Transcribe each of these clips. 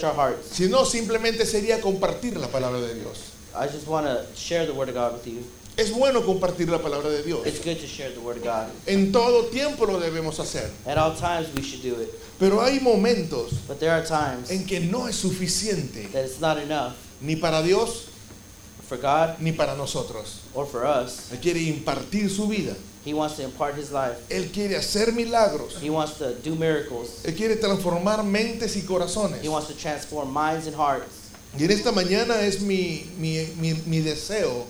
touch our hearts. sino simplemente sería compartir la palabra de Dios. I just want to share the Word of God with you. Es bueno compartir la palabra de Dios. It's good to share the Word of God. En todo tiempo lo debemos hacer. At all times, we should do it. Pero hay momentos But there are times en que no es suficiente that it's not enough ni para Dios for God ni para nosotros. or for us. Él quiere impartir su vida. He wants to impart His life. Él quiere hacer milagros. He wants to do miracles. Él quiere transformar mentes y corazones. He wants to transform minds and hearts. Y en esta mañana es mi, mi, mi, mi deseo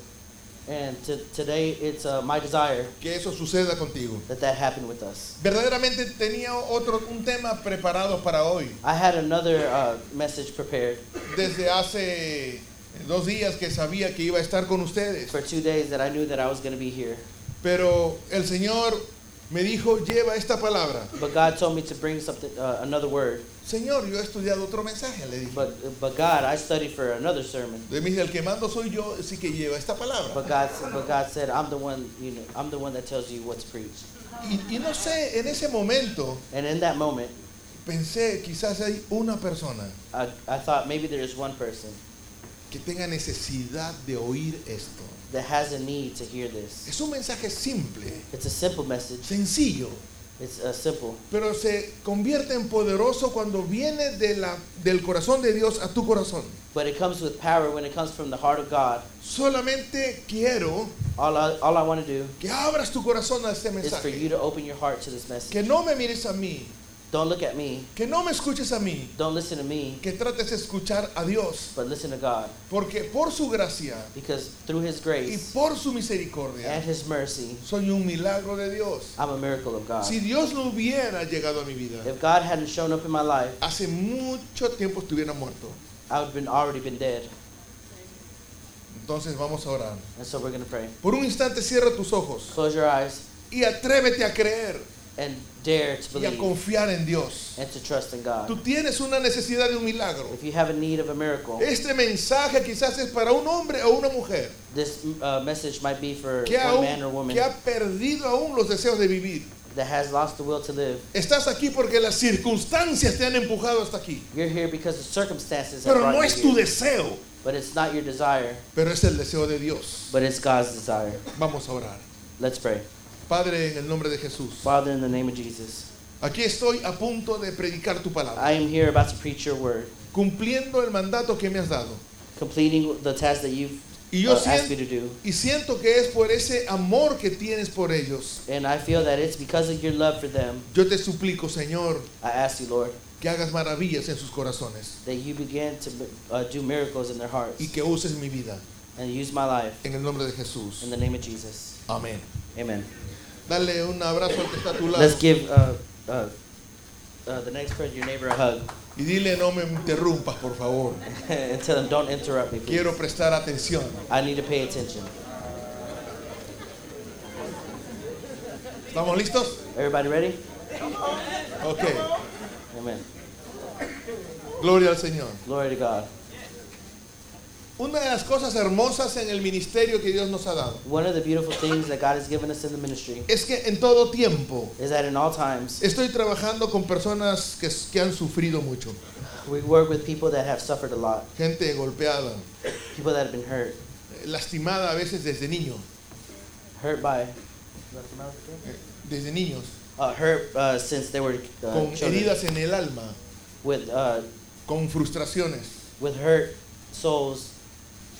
And to, today, it's uh, my desire que eso suceda contigo. that that happen with us. Verdaderamente tenía otro un tema preparado para hoy. I had another uh, message prepared Desde hace dos días que sabía que iba a estar con ustedes. for two days that I knew that I was going to be here. Pero el Señor me dijo, lleva esta palabra. But God told me to bring something, uh, another word. Señor, yo he estudiado otro mensaje, le dije. But, but God, I studied for another sermon. Le dije, el que mando soy yo, así que lleva esta palabra. But God, but God said, I'm the one, you know, I'm the one that tells you what to preach. Y, y no sé, en ese momento And in that moment, pensé, quizás hay una persona I, I thought maybe there's one person que tenga necesidad de oír esto. that has a need to hear this. Es un mensaje simple, It's a simple message. sencillo, It's uh, simple, pero se convierte en poderoso cuando viene de la, del corazón de Dios a tu corazón. but it comes with power when it comes from the heart of God. Solamente quiero All I, all I want to do que abras tu corazón a este is for you mensaje. to open your heart to this message. Que no me mires a mí, Don't look at me. que no me escuches a mí, Don't listen to me, que trates de escuchar a Dios, but listen to God. porque por su gracia Because through His y grace por su and misericordia His mercy, soy un milagro de Dios. I'm a miracle of God. Si Dios no hubiera llegado a mi vida, If God hadn't shown up in my life, hace mucho tiempo estuviera muerto. I would have been already been dead. Entonces vamos a orar. And so we're going to pray. Por un instante cierra tus ojos Close your eyes y atrévete a creer and dare to y a believe confiar en Dios. and to trust in God. Tú tienes una necesidad de un milagro. If you have a need of a miracle, Este mensaje quizás es para un hombre o una mujer this uh, message might be for que, one aún- man or woman que ha perdido aún los deseos de vivir. that has lost the will to live. Estás aquí porque las circunstancias te han empujado hasta aquí. You're here because the circumstances have Pero brought no you es tu here. deseo, But it's not your desire, pero es el deseo de Dios. but it's God's desire. Vamos a orar. Let's pray. Padre, en el nombre de Jesús, Father, in the name of Jesus, aquí estoy a punto de predicar tu palabra, I am here about to preach your word, cumpliendo el mandato que me has dado. completing the task that you've Y yo uh, asked me siento, to do. y siento que es por ese amor que tienes por ellos. And I feel that it's because of your love for them. Yo te suplico, Señor, I ask you, Lord, que hagas maravillas en sus corazones that you begin to uh, do miracles in their hearts y que uses mi vida and use my life en el nombre de Jesús. in the name of Jesus. Amén. Amen. Dale un abrazo al que está a tu lado Let's give uh, uh, uh, the next person, your neighbor, a hug y dile no me interrumpas, por favor. and tell them, don't interrupt me, please. Quiero prestar atención. I need to pay attention. ¿Estamos listos? Everybody ready? Ok. Amen. Gloria al Señor. Glory to God. Una de las cosas hermosas en el ministerio que Dios nos ha dado One of the beautiful things that God has given us in the ministry es que en todo tiempo is that in all times estoy trabajando con personas que, que han sufrido mucho. we work with people that have suffered a lot, Gente golpeada, people that have been hurt, lastimada a veces desde niño, hurt by, eh, desde niños, uh, hurt uh, since they were uh, con children, heridas en el alma, with uh, con frustraciones. with hurt souls,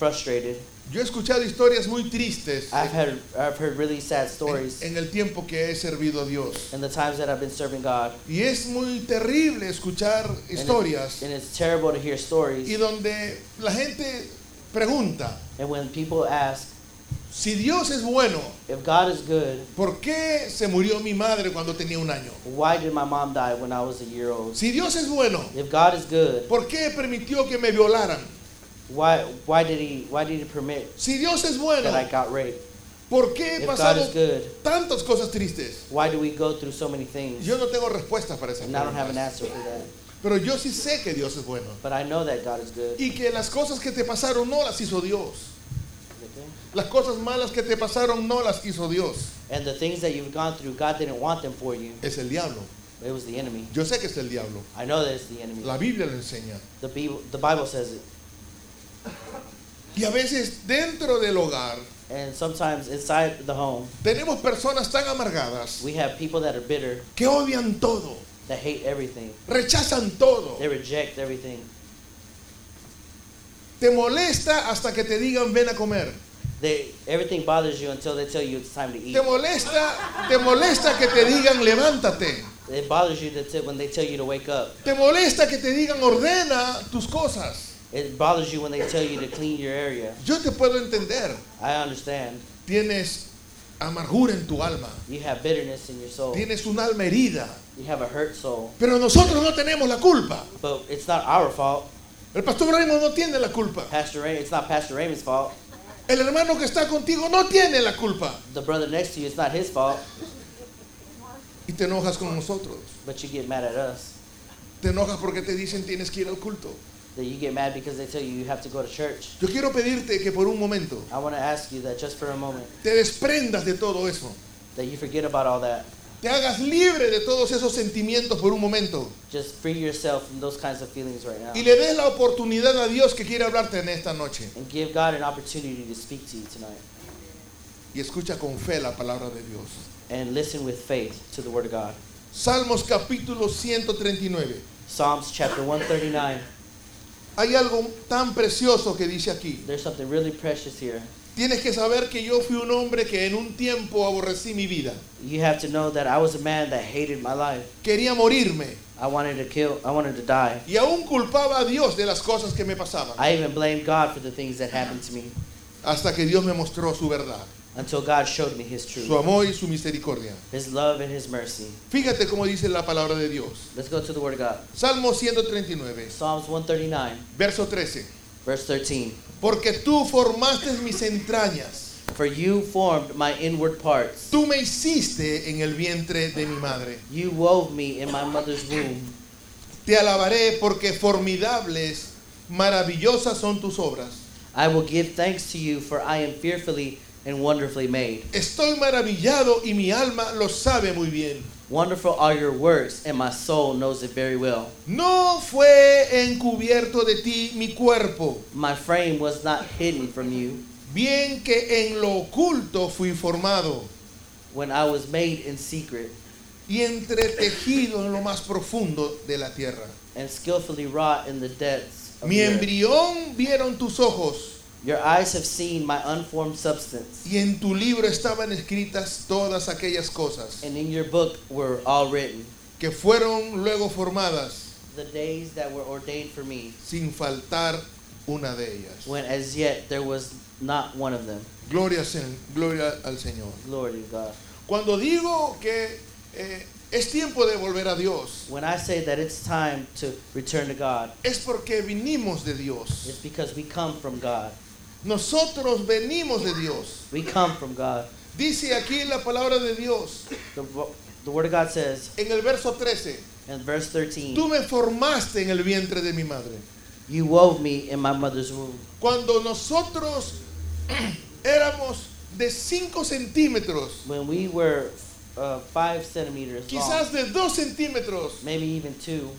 frustrated. Yo he escuchado historias muy tristes I've heard I've heard really sad stories en, en el tiempo que he servido a Dios. in the times that I've been serving God, Y es muy terrible escuchar and, it- historias and it's terrible to hear y stories. donde la gente pregunta, And when people ask si Dios es bueno, if God is good, ¿por qué se murió mi madre cuando tenía un año? why did my mom die when I was a year old? Si Dios es bueno, If God is good, ¿por qué permitió que me violaran? Why why did he why did he permit Si Dios es bueno, that I got raped? ¿por qué If is good, tantas cosas tristes? why do we go through so many things? Yo no tengo respuestas para esas And I don't have an preguntas. answer for that. Pero yo sí sé que Dios es bueno. But I know that God is good. Y que las cosas que te pasaron no las hizo Dios. Las cosas malas que te pasaron no las hizo Dios. And the things that you've gone through, God didn't want them for you. Es el diablo. It was the enemy. Yo sé que es el diablo. I know that it's the enemy. La Biblia lo enseña. The Bible, the Bible says it. Y a veces dentro del hogar And sometimes inside the home, tenemos personas tan amargadas we have people that are bitter, que odian todo, that hate everything. rechazan todo. They reject everything. Te molesta hasta que te digan ven a comer. They everything bothers you until they tell you it's time to eat. Te molesta, te molesta que te digan levántate. It bothers you when they tell you to wake up. Te molesta que te digan ordena tus cosas. It bothers you when they tell you to clean your area. Yo te puedo entender. I understand. Tienes amargura en tu alma. You have bitterness in your soul. Tienes un alma herida. You have a hurt soul. Pero nosotros no tenemos la culpa. But it's not our fault. El pastor Raymond no tiene la culpa. Pastor Ray, it's not Pastor Raymond's fault. El hermano que está contigo no tiene la culpa. The brother next to you, it's not his fault. Y te enojas con nosotros. But you get mad at us. Te enojas porque te dicen tienes que ir al culto. That you get mad because they tell you you have to go to church. Yo quiero pedirte que por un momento I want to ask you that just for a moment, te desprendas de todo eso. that you forget about all that. Te hagas libre de todos esos sentimientos por un momento. Just free yourself from those kinds of feelings right now. Y le des la oportunidad a Dios que quiere hablarte en esta noche. And give God an opportunity to speak to you tonight. Y escucha con fe la palabra de Dios. And listen with faith to the Word of God. Salmos capítulo 139. Psalms chapter 139. Hay algo tan precioso que dice aquí. There's something really precious here. Tienes que saber que yo fui un hombre que en un tiempo aborrecí mi vida. You have to know that I was a man that hated my life. Quería morirme. I wanted to kill, I wanted to die. Y aún culpaba a Dios de las cosas que me pasaban. I even blamed God for the things that happened to me Hasta que Dios me mostró su verdad. Until God showed me His Su truth, amor y su misericordia. His love and His mercy. Fíjate cómo dice la palabra de Dios. Let's go to the Word of God. Salmo 139, Psalms 139, verso 13. verse 13. Porque tú formaste mis entrañas. For you formed my inward parts. Tú me hiciste en el vientre de mi madre. You wove me in my mother's womb. Te alabaré porque formidables, maravillosas son tus obras. I will give thanks to you, for I am fearfully and wonderfully made. Estoy maravillado y mi alma lo sabe muy bien. Wonderful are your works, and my soul knows it very well. No fue encubierto de ti mi cuerpo, My frame was not hidden from you bien que en lo oculto fui formado when I was made in secret y entretejido en lo más profundo de la tierra. and skillfully wrought in the depths of Mi embrión vieron tus ojos Your eyes have seen my unformed substance, y en tu libro estaban escritas todas aquellas cosas and in your book were all written que fueron luego formadas the days that were ordained for me, sin faltar una de ellas. when as yet there was not one of them. Gloria, gloria al Señor. Glory to God. Cuando digo que eh, es tiempo de volver a Dios, When I say that it's time to return to God, es porque vinimos de Dios. it's because we come from God. Nosotros venimos de Dios. We come from God. Dice aquí la palabra de Dios The, the Word of God says en el verso 13, in verse 13, tú me formaste en el vientre de mi madre. You wove me in my mother's womb. Cuando nosotros éramos de 5 centímetros, When we were uh, five centimeters long, quizás de 2 centímetros, maybe even two,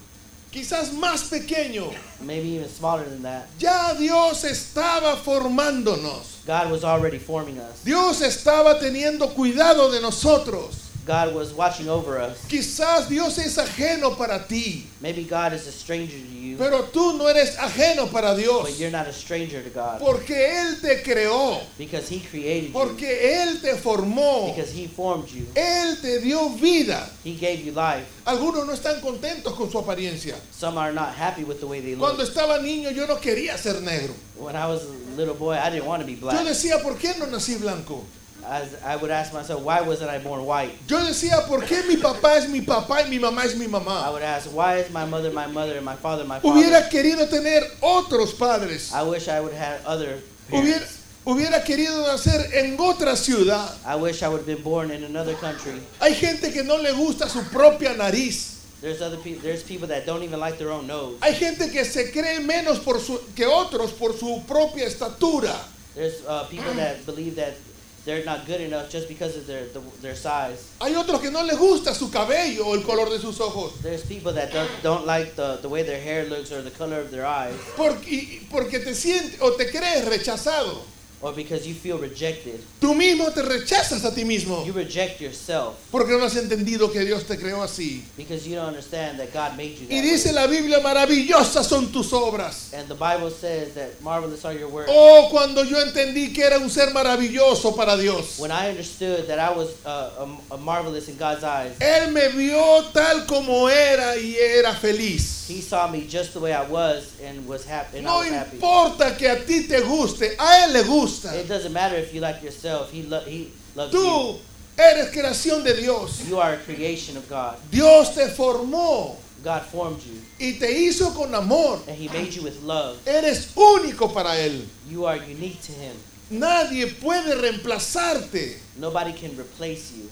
quizás más pequeño, maybe even smaller than that, ya Dios estaba formándonos. God was already forming us. Dios estaba teniendo cuidado de nosotros. God was watching over us. Quizás Dios es ajeno para ti, Maybe God is a stranger to you, pero tú no eres ajeno para Dios, but you're not a stranger to God porque Él te creó, because He created you, porque Él te formó, because He formed you. Él te dio vida. He gave you life. Algunos no están contentos con su apariencia. Some are not happy with the way they Cuando look. estaba niño yo no quería ser negro. When I was a little boy, I didn't want to be Yo black. decía, ¿por qué no nací blanco? As I would ask myself, why wasn't I born white? Yo decía, ¿por qué mi papá es mi papá y mi mamá es mi I mamá? would ask, why is my mother my mother and my father my father? Hubiera querido tener otros padres. I wish I would have other Hubiera, parents. hubiera querido nacer en otra ciudad. I wish I would have been born in another country. Hay gente que no le gusta su propia nariz. There's other people. There's people that don't even like their own nose. Hay gente que se cree menos por su, que otros por su propia estatura. There's uh, people that believe that they're not good enough just because of their the, their size. Hay otros que no les gusta su cabello o el color de sus ojos. There's people that don't, don't like the, the way their hair looks or the color of their eyes, Porque, porque te sientes o te crees rechazado. Or because you feel rejected. Tú mismo te rechazas a ti mismo. You reject yourself Porque no has entendido que Dios te creó así. because you don't understand that God made you that Y dice way. la Biblia, maravillosas son tus obras. And the Bible says that marvelous are your works. Oh, cuando yo entendí que era un ser maravilloso para Dios. When I understood that I was uh, a, a marvelous in God's eyes, Él me vio tal como era y era feliz. He saw me just the way I was and was happy. And I No was happy. importa que a ti te guste, a Él le gusta. It doesn't matter if you like yourself. He lo- He loves Tú eres creación de Dios. you. You are a creation of God. Dios te formó God formed you, y te hizo con amor. and He made you with love. Eres único para Él. You are unique to Him. Nadie puede reemplazarte. Nobody can replace you.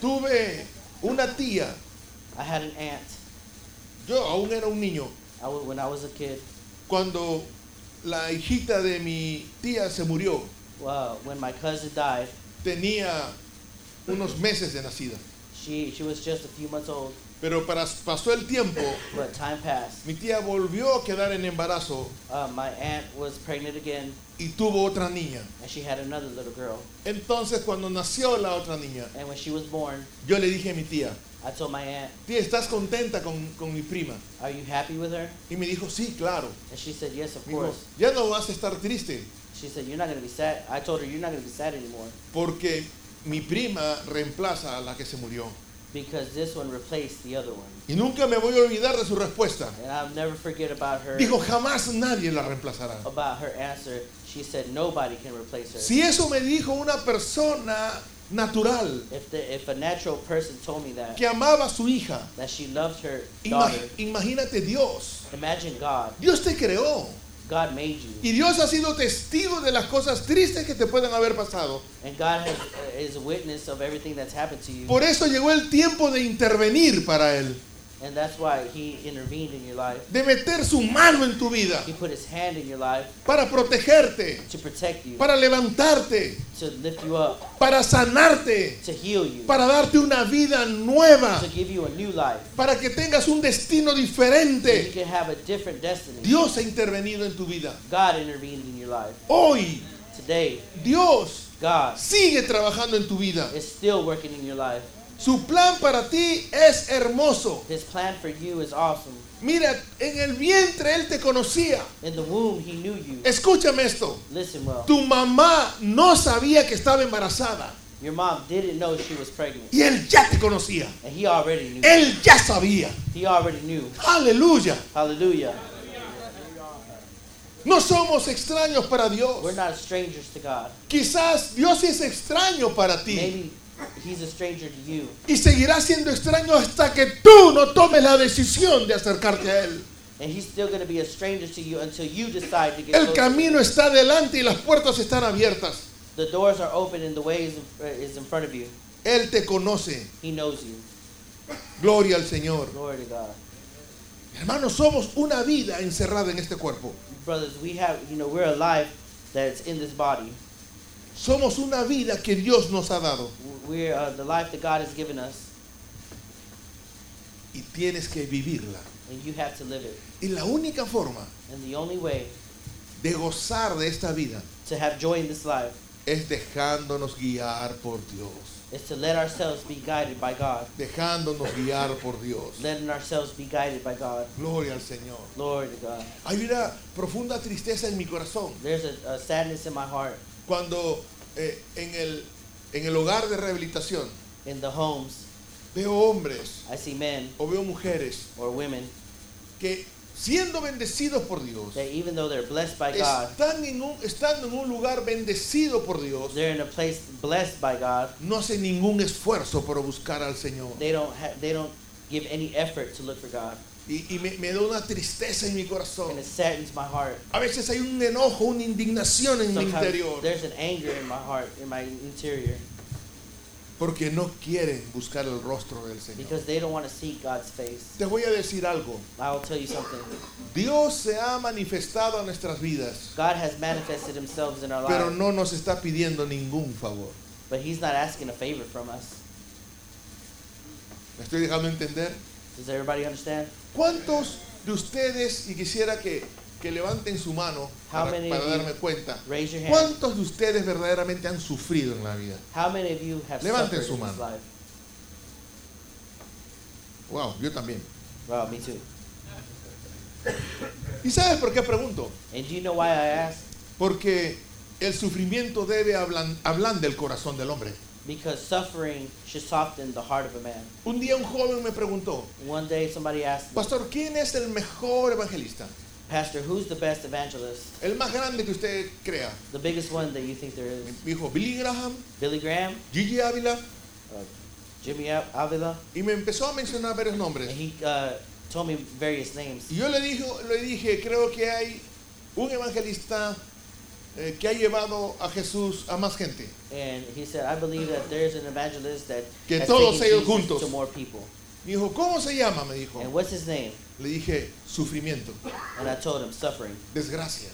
Tuve una tía, I had an aunt. yo aún era un niño, I when I was a kid. cuando la hijita de mi tía se murió, Well, when my cousin died, tenía unos meses de nacida. she she was just a few months old, Pero para, pasó el tiempo, but time passed. mi tía volvió a quedar en embarazo Uh, my aunt was pregnant again, y tuvo otra niña. and she had another little girl. Entonces cuando nació la otra niña, And when she was born, yo le dije a mi tía, I told my aunt, tía, ¿estás contenta con, con mi prima? "Are you happy with her?" Y me dijo, sí, claro. And she said, "Yes, of dijo, course." ya no vas a estar triste She said, "You're not gonna be sad." I told her, "You're not gonna be sad anymore porque mi prima reemplaza a la que se murió. because this one replaced the other one." Y nunca me voy a olvidar de su respuesta. And I'll never forget about her Dijo, jamás nadie la reemplazará. about her answer. She said, "Nobody can replace her." Si eso me dijo una persona natural If the, if a natural person told me that que amaba a su hija, that she loved her daughter, imagínate Dios. imagine God. Dios te creó. God made you, Y Dios ha sido testigo de las cosas tristes que te pueden haber pasado. and God has, is a witness of everything that's happened to you, Por eso llegó el tiempo de intervenir para Él, and that's why He intervened in your life. de meter su mano en tu vida He put His hand in your life para protegerte, to protect you, para levantarte, to lift you up, para sanarte, to heal you, para darte una vida nueva, to give you a new life, para que tengas un destino so you diferente. can have a different destiny. Dios ha intervenido en tu vida. God intervened in your life. Hoy Today, Dios God sigue trabajando en tu vida. is still working in your life. Su plan para ti es hermoso. His plan for you is awesome. Mira, en el vientre Él te conocía. In the womb, He knew you. Escúchame esto. Listen well. Tu mamá no sabía que estaba embarazada. Your mom didn't know she was pregnant, Y Él ya te conocía. and He already knew. Él ya sabía. He already knew. Aleluya. Hallelujah. No somos extraños para Dios. We're not strangers to God. Quizás Dios es extraño para ti. Maybe He's a stranger to you, Y seguirá siendo extraño hasta que tú no tomes la decisión de acercarte a Él. and He's still going to be a stranger to you until you decide to get El camino está delante y las puertas están abiertas. The doors are open and the way is, uh, is in front of you. Él te conoce. He knows you. Gloria al Señor. Glory to God. Hermanos, somos una vida encerrada en este cuerpo. Brothers, we have, you know, we're alive that's in this body. Somos una vida que Dios nos ha dado. We're uh, the life that God has given us, Y tienes que vivirla. and you have to live it. Y la única forma And the only way de gozar de esta vida to have joy in this life es dejándonos guiar por Dios. is to let ourselves be guided by God. Dejándonos guiar por Dios. Letting ourselves be guided by God. Gloria al Señor. Glory to God. Hay una profunda tristeza en mi corazón There's a, a sadness in my heart cuando eh, en, el, en el hogar de rehabilitación in the homes. veo hombres I see men o veo mujeres or women que siendo bendecidos por Dios, that even though they're blessed by God, están en un, estando en un lugar bendecido por Dios, they're in a place blessed by God. no hacen ningún esfuerzo por buscar al Señor. They don't ha- they don't give any effort to look for God, Y, y me, me da una tristeza en mi corazón. and it saddens my heart. A veces hay un enojo, una indignación en mi Sometimes interior. there's an anger in my heart, in my interior, porque no quieren buscar el rostro del Señor. because they don't want to seek God's face. Te voy a decir algo. I will tell you something. Dios se ha manifestado en nuestras vidas, God has manifested himself in our pero lives, no nos está pidiendo ningún favor. but he's not asking a favor from us. ¿Me estoy dejando entender? Does everybody understand? ¿Cuántos de ustedes, y quisiera que, que levanten su mano How para, many para of you- darme cuenta, Raise your hand. ¿cuántos de ustedes verdaderamente han sufrido en la vida? How many of you have Levanten suffered su in this mano. life? Wow, yo también. Well, me too. ¿Y sabes por qué pregunto? And do you know why I ask? Porque el sufrimiento debe hablan, hablan del corazón del hombre. Because suffering should soften the heart of a man. Un día un joven me preguntó, One day somebody asked me, Pastor, ¿quién es el mejor evangelista? Pastor, who's the best evangelist? El más grande que usted crea. The biggest one that you think there is? Me dijo Billy Graham, Billy Graham? Gigi Ávila, Uh, Jimmy Avila? y me empezó a mencionar varios And nombres. he uh, told me various names. Y yo le, dijo, le dije, creo que hay un evangelista eh, que ha llevado a Jesús a más gente. And he said, I believe that there's an evangelist that Que has todos taken ellos Jesus juntos. to more people. Me dijo, ¿cómo se llama? Me dijo. And what's his name? Le dije, sufrimiento, And I told him, suffering, desgracia.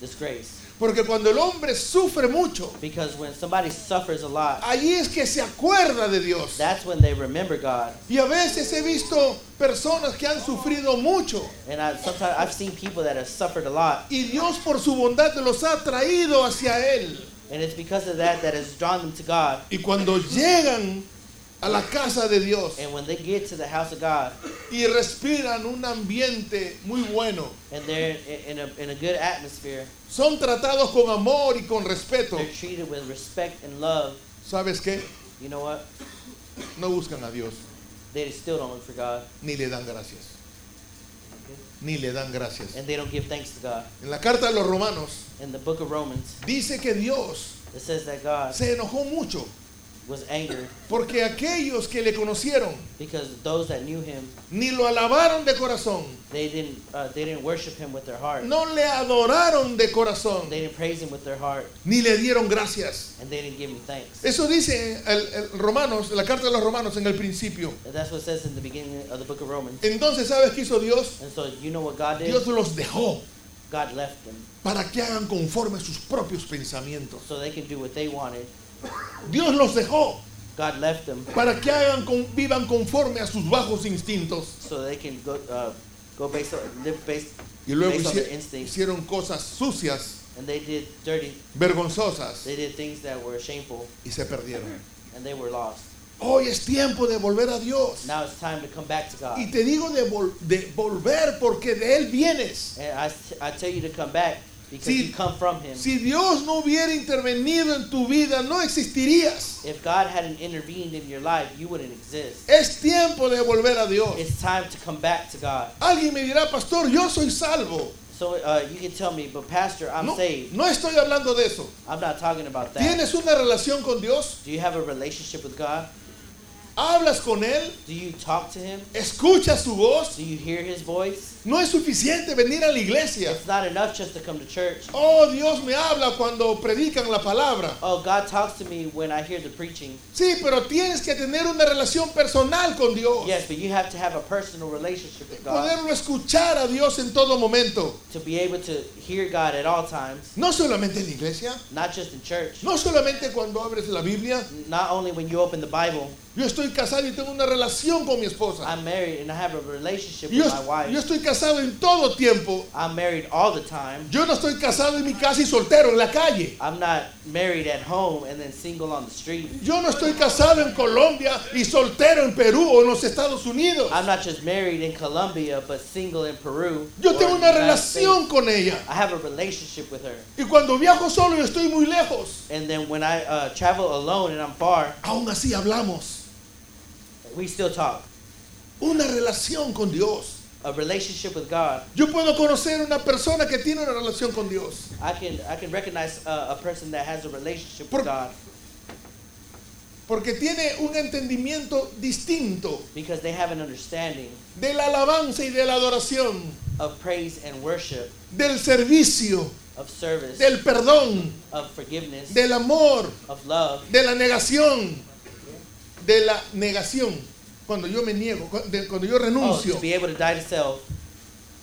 disgrace. Porque cuando el hombre sufre mucho, Because when somebody suffers a lot, allí es que se acuerda de Dios. that's when they remember God. Y a veces he visto personas que han sufrido mucho And I sometimes I've seen people that have suffered a lot, y Dios por su bondad los ha traído hacia Él. and it's because of that that has drawn them to God. Y cuando llegan a la casa de Dios And when they get to the house of God, y respiran un ambiente muy bueno, and they're in a, in a good atmosphere, son tratados con amor y con respeto, they're treated with respect and love. ¿sabes qué? You know what? No buscan a Dios, They still don't look for God, ni le dan gracias. Ni le dan gracias. and they don't give thanks to God. En la carta de los romanos In the book of Romans, dice que Dios it says that God se enojó mucho was angered porque aquellos que le conocieron because those that knew Him, ni lo alabaron de corazón, they didn't uh, they didn't worship Him with their heart. no le adoraron de corazón, They didn't praise Him with their heart, ni le dieron gracias. and they didn't give Him thanks. Eso dice el, el Romanos, la carta de los Romanos en el principio. And that's what it says in the beginning of the book of Romans. Entonces, ¿sabes qué hizo Dios? And so you know what God did? Dios los dejó God left them para que hagan conforme a sus propios pensamientos. so they can do what they wanted. Dios los dejó God left them para que hagan con- vivan conforme a sus bajos instintos. so they can go uh, go based on live based Y luego based on hici- hicieron cosas sucias, And they did dirty. vergonzosas They did things that were shameful, y se perdieron. and they were lost. Hoy es tiempo de volver a Dios. Now it's time to come back to God. Y te digo de, vol- de volver porque de Él vienes. And I, I tell you to come back because Si- you come from Him. Si Dios no hubiera intervenido en tu vida, no existirías. If God hadn't intervened in your life, you wouldn't exist. Es tiempo de volver a Dios. It's time to come back to God. Alguien me dirá, pastor, yo soy salvo. So uh, you can tell me, but Pastor, I'm No, saved. no estoy hablando de eso. I'm not talking about that. ¿Tienes una relación con Dios? Do you have a relationship with God? ¿Hablas con Él? Do you talk to Him? ¿Escuchas su voz? Do you hear His voice? No es suficiente venir a la iglesia. It's not enough just to come to church. Oh, Dios me habla cuando predican la palabra. Oh, God talks to me when I hear the preaching. Sí, pero tienes que tener una relación personal con Dios. Yes, but you have to have a personal relationship with God Poderlo escuchar a Dios en todo momento. to be able to hear God at all times, No solamente en la iglesia, not just in church. no solamente cuando abres la Biblia. Not only when you open the Bible. Yo estoy casado y tengo una relación con mi esposa. I'm married and I have a relationship Yo, with my wife. yo estoy casado en todo tiempo. I'm married all the time. Yo no estoy casado en mi casa y soltero en la calle. I'm not married at home and then single on the street. Yo no estoy casado en Colombia y soltero en Perú o en los Estados Unidos. I'm not just married in Colombia but single in Peru. Yo tengo una relación States. con ella. I have a relationship with her. Y cuando viajo solo y estoy muy lejos, And then when I uh, travel alone and I'm far, aún así hablamos. We still talk. Una relación con Dios. A relationship with God. Yo puedo conocer una persona que tiene una relación con Dios. I can I can recognize uh, a person that has a relationship Por- with God Porque tiene un entendimiento distinto because they have an understanding de la alabanza y de la adoración, of praise and worship, del servicio, of service, del perdón, of forgiveness, del amor, of love, de la negación. De la negación, cuando yo me niego, cuando yo Oh, renuncio, to be able to die to self,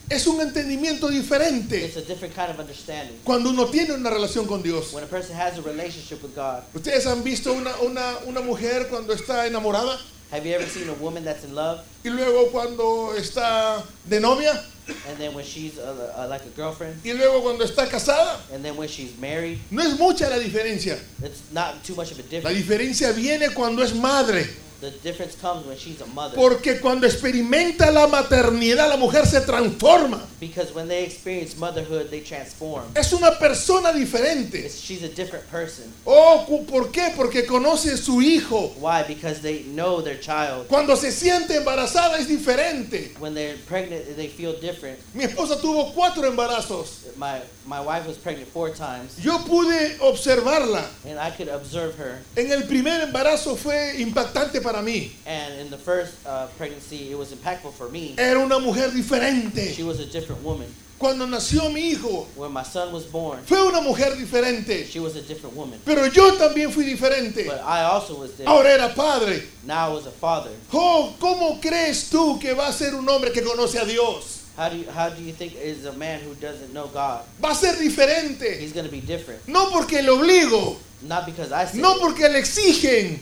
es un entendimiento diferente it's a different kind of understanding. cuando uno tiene una relación con Dios. When a person has a relationship with God, Ustedes han visto una, una, una mujer cuando está enamorada have you ever seen a woman that's in love y luego cuando está de novia and then when she's uh uh like a girlfriend y luego cuando está casada. and then when she's married, No es mucha la diferencia. it's not too much of a La difference. diferencia viene cuando es madre. The difference comes when she's a mother. Porque cuando experimenta la maternidad, la mujer se transforma. Because when they experience motherhood, they transform. Es una persona diferente. It's, she's a different person. Oh, ¿por qué? Porque conoce su hijo. Why? Because they know their child. Cuando se siente embarazada es diferente. When they're pregnant, they feel different. Mi esposa tuvo cuatro embarazos. My my wife was pregnant four times, Yo pude observarla. and I could observe her. En el primer embarazo fue impactante para mí. And in the first uh, pregnancy, it was impactful for me. Era una mujer She diferente. was a different woman. Cuando nació mi hijo, When my son was born, fue una mujer diferente. she was a different woman. Pero yo también fui diferente. But I also was there. Ahora era padre. Now I was a father. Oh, ¿cómo crees tú que va a ser un hombre que conoce a Dios? How do you, how do you think is a man who doesn't know God? Va a ser diferente. He's going to be different. No porque le obligo, Not because I said no porque le exigen,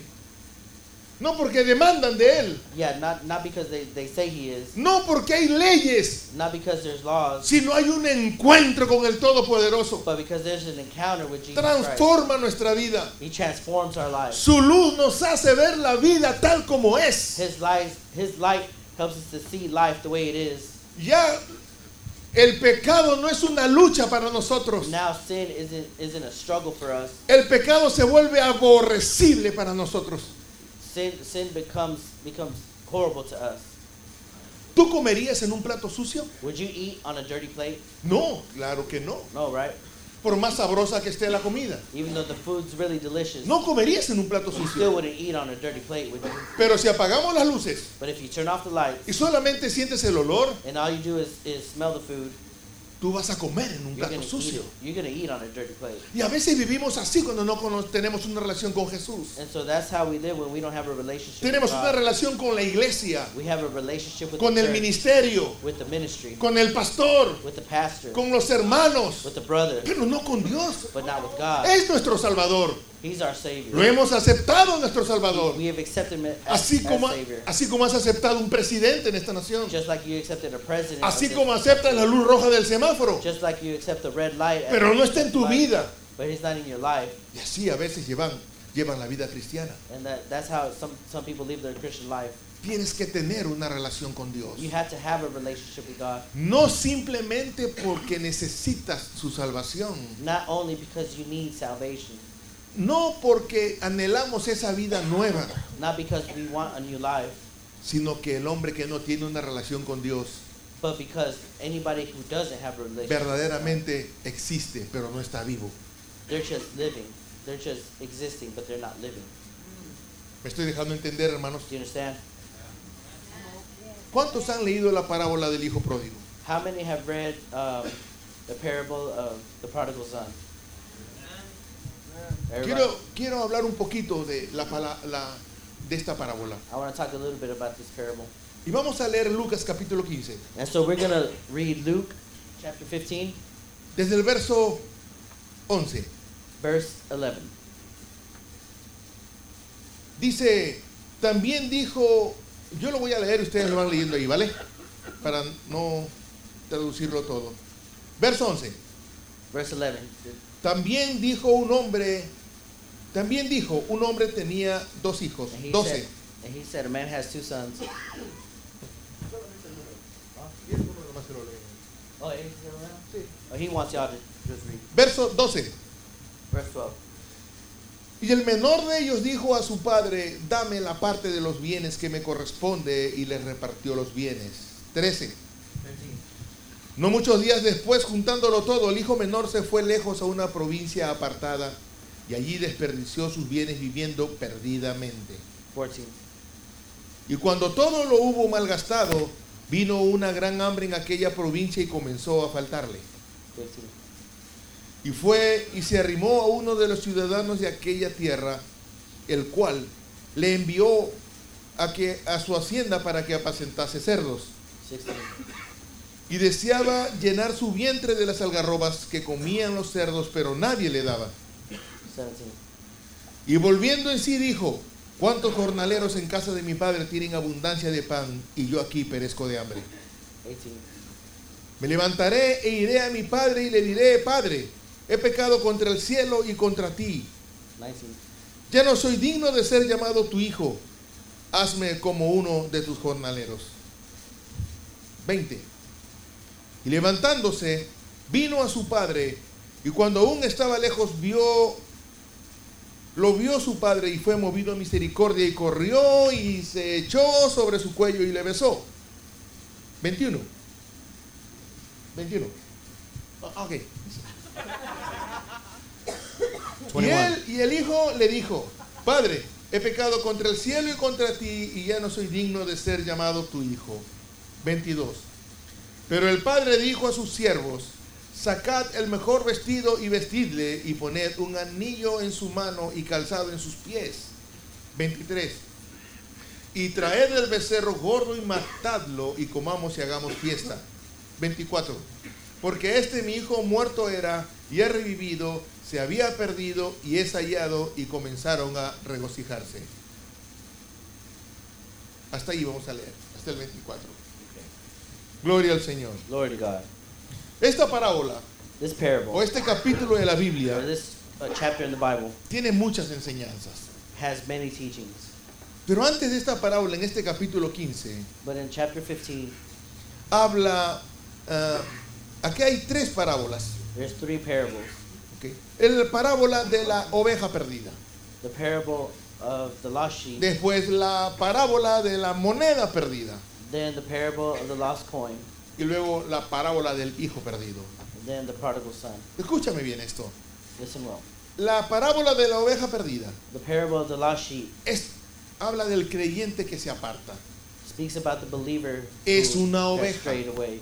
no porque demandan de él, Yeah, not not because they, they say he is. no porque hay leyes, Not because there's laws. sino hay un encuentro con el Todopoderoso. But because there's an encounter with Jesus Christ. Transforma nuestra vida. He transforms our lives. Su luz nos hace ver la vida tal como es. His light, his light helps us to see life the way it is. Ya el pecado no es una lucha para nosotros. Now sin isn't isn't a struggle for us. El pecado se vuelve aborrecible para nosotros. Sin sin becomes becomes horrible to us. ¿Tú comerías en un plato sucio? Would you eat on a dirty plate? No, claro que no. No, right? Por más sabrosa que esté la comida. Even though the food's really delicious, No comerías en un plato you still sucio. wouldn't eat on a dirty plate, would you? Pero si apagamos las luces But if you turn off the lights y solamente sientes el olor, and all you do is, is smell the food, tú vas a comer en un you're plato eat sucio. it. You're eat on a dirty plate. Y a veces vivimos así cuando no tenemos una relación con Jesús. And so that's how we live when we don't have a relationship Tenemos una relación con la iglesia, We have a relationship with con the el church, ministerio, with the ministry, con el pastor, with the pastor, con los hermanos, with the brother, pero no con Dios. but not with God. Es nuestro Salvador. He's our Savior. Lo hemos aceptado nuestro Salvador. We have accepted him as, Así as como, Savior. así como has aceptado un presidente en esta nación. Just like you accepted a president. Así como aceptas la luz roja del semáforo. just like you accept the red light. Pero no está en tu light, vida. But he's not in your life. Y así a veces llevan, llevan la vida cristiana. And that, that's how some, some people live their Christian life. Tienes que tener una relación con Dios. You have to have a relationship with God. No simplemente porque necesitas su salvación. Not only because you need salvation. No porque anhelamos esa vida nueva. Not because we want a new life. Sino que el hombre que no tiene una relación con Dios But because anybody who doesn't have a relationship, verdaderamente existe, pero no está vivo. they're just living. They're just existing, but they're not living. ¿Me estoy dejando entender, hermanos? Do you understand? ¿Cuántos han leído la parábola del hijo pródigo? How many have read um, the parable of the prodigal son? Quiero, quiero hablar un poquito de, la, de esta parábola. I want to talk a little bit about this parable. Y vamos a leer Lucas capítulo 15, And so we're going to read Luke chapter 15, desde el verso 11. verse 11. Dice, también dijo, yo lo voy a leer, ustedes lo van leyendo ahí, ¿vale? Para no traducirlo todo. Verso 11. Verse 11. También dijo un hombre, también dijo, un hombre tenía dos hijos, And he, 12. said, and he said, A man has two sons. Oh, oh he wants y'all to just read. Verso 12. Verse 12. Y el menor de ellos dijo a su padre, dame la parte de los bienes que me corresponde, y le repartió los bienes. 13. No muchos días después, juntándolo todo, el hijo menor se fue lejos a una provincia apartada y allí desperdició sus bienes viviendo perdidamente. 14. Y cuando todo lo hubo malgastado, vino una gran hambre en aquella provincia y comenzó a faltarle. 15. Y fue y se arrimó a uno de los ciudadanos de aquella tierra, el cual, le envió a, que, a su hacienda para que apacentase cerdos. 16. Y deseaba llenar su vientre de las algarrobas que comían los cerdos, pero nadie le daba. 17. Y volviendo en sí dijo, ¿cuántos jornaleros en casa de mi padre tienen abundancia de pan y yo aquí perezco de hambre? 18. Me levantaré e iré a mi padre y le diré, Padre, he pecado contra el cielo y contra ti. 19. Ya no soy digno de ser llamado tu hijo. Hazme como uno de tus jornaleros. 20. Y levantándose, vino a su padre, y cuando aún estaba lejos, vio, lo vio su padre y fue movido a misericordia y corrió y se echó sobre su cuello y le besó. 21. 21. Ah, Ok. Y 21. él y el hijo le dijo, Padre, he pecado contra el cielo y contra ti y ya no soy digno de ser llamado tu hijo. 22. Pero el padre dijo a sus siervos, sacad el mejor vestido y vestidle y poned un anillo en su mano y calzado en sus pies. 23. Y traed el becerro gordo y matadlo y comamos y hagamos fiesta. 24. Porque este mi hijo muerto era y ha revivido, se había perdido y es hallado y comenzaron a regocijarse. Hasta ahí vamos a leer, hasta el 24. Gloria al Señor. Glory to God. Esta parábola This o parable, este capítulo de la or Biblia this uh, chapter in the Bible, tiene muchas enseñanzas. has many teachings. Pero antes de esta parábola, en este capítulo 15, But in chapter 15, habla, ah, aquí hay tres parábolas. there's three parables. ¿ok? El parábola de la oveja perdida. The parable of the lost sheep, Después la parábola de la moneda perdida. Then the parable of the lost coin, Y luego la parábola del hijo perdido. then the prodigal son. Escúchame bien esto. Listen well. La parábola de la oveja perdida The parable of the lost sheep es, habla del creyente que se aparta. speaks about the believer Es who una oveja. strayed away.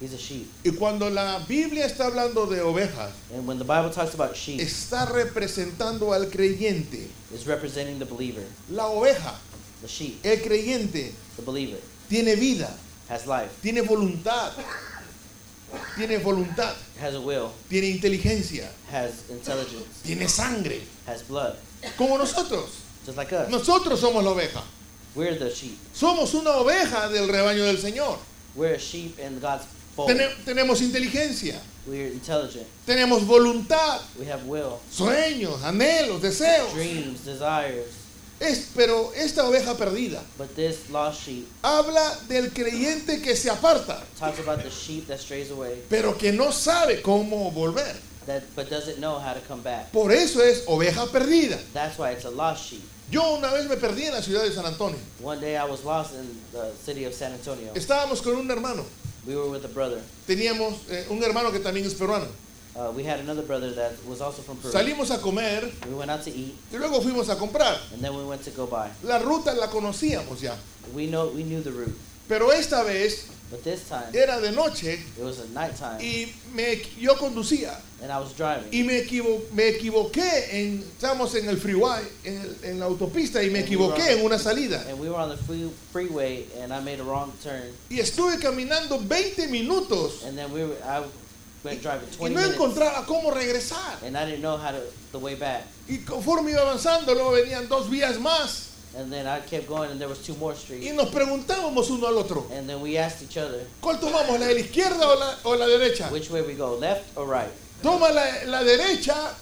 He's a sheep. Y cuando la Biblia está hablando de ovejas, And when the Bible talks about sheep, está representando al creyente. representing the believer. La oveja, The sheep, el creyente, the believer, tiene vida, has life, tiene voluntad, tiene voluntad, has a will, tiene inteligencia, has intelligence, tiene sangre, has blood, como nosotros. just like us. Nosotros somos la oveja. We're the sheep. Somos una oveja del rebaño del Señor. We're a sheep in God's fold. Tene- tenemos inteligencia, We're intelligent. tenemos voluntad, We have will, sueños, anhelos, deseos. dreams, desires. Es, pero esta oveja perdida But this lost sheep habla del creyente que se aparta, talks about the sheep that strays away, pero que no sabe cómo volver. that but doesn't know how to come back. Por eso es oveja perdida. That's why it's a lost sheep. Yo una vez me perdí en la ciudad de San Antonio. One day I was lost in the city of San Antonio. Estábamos con un hermano. We were with a brother. Teníamos eh, un hermano que también es peruano. Uh, we had another brother that was also from Peru. Salimos a comer We went out to eat, y luego fuimos a comprar. and then we went to go buy. La ruta la conocíamos ya. We know we knew the route, Pero esta vez but this time era de noche it was at nighttime, y me, yo conducía and I was driving. y me, equivo- me equivoqué. En, estábamos en el freeway, en, el- en la autopista y me equivoqué en una salida. And we were on the free, freeway, and I made a wrong turn, Y estuve caminando 20 minutos and then we were I driving y 20 no encontraba cómo regresar. and I didn't know how to the way back. Y conforme iba avanzando, luego venían dos vías más. And then I kept going, and there was two more Y streets. nos preguntábamos uno al otro, And then we asked each other, ¿cuál tomamos, la de la izquierda o la, o la derecha? which way we go, left or right? Toma la, la derecha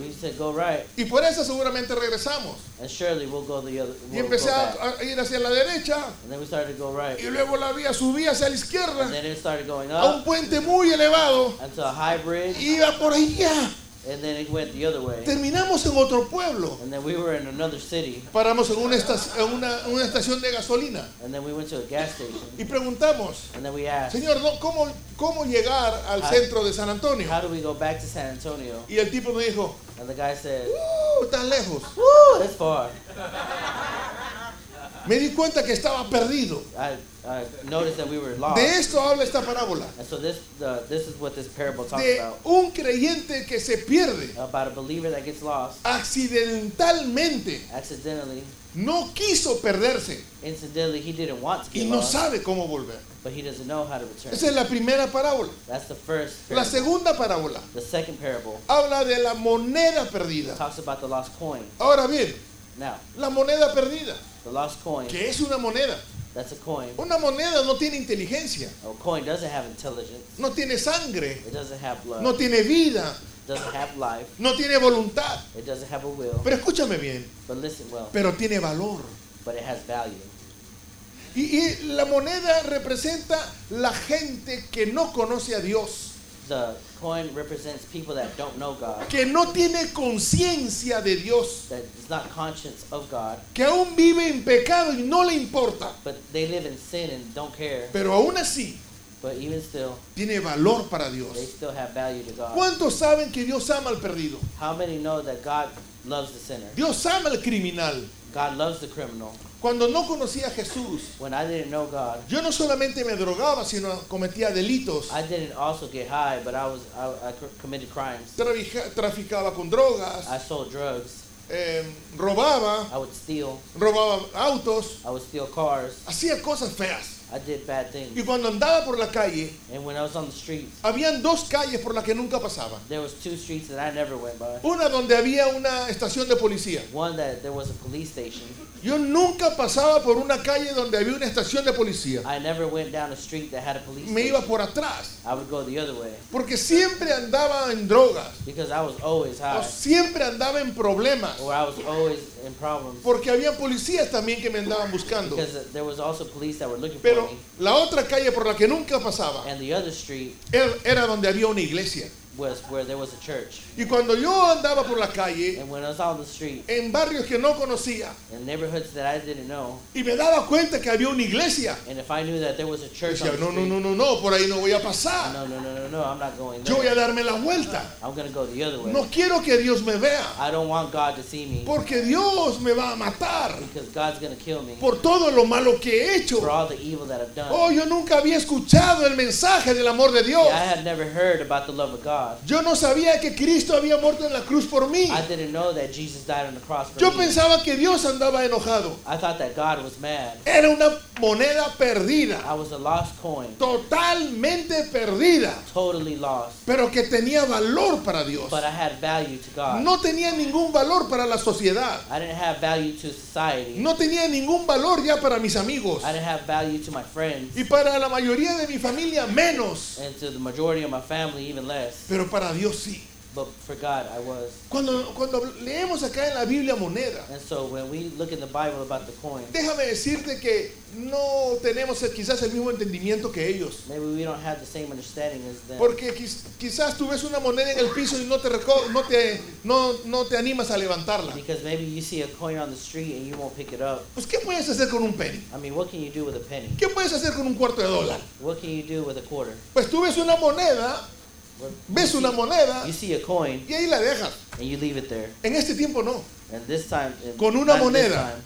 We said go right, y por esa seguramente regresamos. and surely we'll go the other. Y We'll go empecé a, ir hacia la derecha And then we started to go right, y luego la vía subía hacia la and izquierda then it started going a un up puente muy elevado. until a high bridge, Iba por allá. And then it went the other way. Terminamos en otro pueblo. And then we were in another city, Paramos en una, en una, una estación de gasolina and then we went to a gas station, y preguntamos, and then we asked, Señor, ¿no- ¿cómo, ¿cómo llegar al Ah. centro de San Antonio? how do we go back to San Antonio? Y el tipo nos dijo, And the guy said, "Uh, tan lejos. Woo, that's far. Me di cuenta que estaba perdido. I, I noticed that we were lost. De esto habla esta parábola. And so this, this is what this parable talks De about. un creyente que se pierde About a believer that gets lost accidentalmente. accidentally. No quiso perderse Incidentally, he didn't want to y no lost, sabe cómo volver. but he doesn't know how to return. Esa es la primera parábola. That's the first La segunda parábola The second parable habla de la moneda perdida. talks about the lost coin. Ahora bien, Now, la moneda perdida, the lost coin, que es una moneda. that's a coin. Una moneda no tiene inteligencia, A coin doesn't have intelligence. no tiene sangre, It doesn't have blood. no tiene vida, It doesn't have life. no tiene voluntad. It doesn't have a will. Pero escúchame bien, But listen well. pero tiene valor. But it has value. Y, y la moneda representa la gente que no conoce a Dios, The coin represents people that don't know God, que no tiene conciencia de Dios, that is not conscious of God, que aún vive en pecado y no le importa. but they live in sin and don't care. Pero aún así But even still, tiene valor para they Dios. still have value to God. ¿Cuántos saben que Dios ama al perdido? How many know that God loves the sinner? Dios ama al criminal. God loves the criminal. Cuando no conocía a Jesús, When I didn't know God, yo no solamente me drogaba, sino cometía delitos. I didn't also get high, but I was I, committed crimes. Traficaba con drogas, I sold drugs. eh, robaba, I would steal. robaba autos, I would steal cars. hacía cosas feas. I did bad things. Y cuando andaba por la calle, And when I was on the streets, habían dos calles por las que nunca pasaba. there was two streets that I never went by. Una donde había una estación de policía. One that there was a police station. Yo nunca pasaba por una calle donde había una estación de policía. I never went down a street that had a police Me iba por atrás, I would go the other way porque siempre andaba en drogas, because I was always o high siempre andaba en problemas, or I was always in problems porque había policías también que me andaban buscando. because there was also police that were looking Pero for me. la otra calle por la que nunca pasaba And the other street era donde había una iglesia. Was where there was a church. Y cuando yo andaba por la calle, And when I was on the street en barrios que no conocía, in neighborhoods that I didn't know, y me daba cuenta que había una iglesia, and if I knew that there was a church decía, on the no, no, street, no, no, no, por ahí no voy a pasar. no, no, no, no, no, I'm not going Yo voy a darme la vuelta. I'm go the other way. No quiero que Dios me vea, I don't want God to see me porque Dios me va a matar because God's gonna kill me por todo lo malo que he hecho. for all the evil that I've done. Oh, yo nunca había escuchado el mensaje del amor de Dios. I had never heard about the love of God. Yo no sabía que Cristo había muerto en la cruz por mí. I didn't know that Jesus died on the cross for Yo me. pensaba que Dios andaba enojado. I thought that God was mad. Era una moneda perdida, I was a lost coin, totalmente perdida, totally lost. pero que tenía valor para Dios. But I had value to God. No tenía ningún valor para la sociedad. I didn't have value to society. No tenía ningún valor ya para mis amigos. I didn't have value to my friends. Y para la mayoría de mi familia menos. And to the majority of my family, even less. Pero para Dios sí. But for God, I was. Cuando, cuando leemos acá en la Biblia moneda, And so when we look in the Bible about the coin, déjame decirte que no tenemos quizás el mismo entendimiento que ellos. maybe we don't have the same understanding as them. Porque quiz- quizás tú ves una moneda en el piso y no te, reco- no te, no, no te animas a levantarla. Because maybe you see a coin on the street and you won't pick it up. Pues ¿qué puedes hacer con un penny? I mean, what can you do with a penny? ¿Qué puedes hacer con un cuarto de dólar? What can you do with a quarter? Pues tú ves una moneda, ves you una see- moneda You see a coin y ahí la dejas. and you leave it there. En este tiempo no. And this time, Con una moneda. time,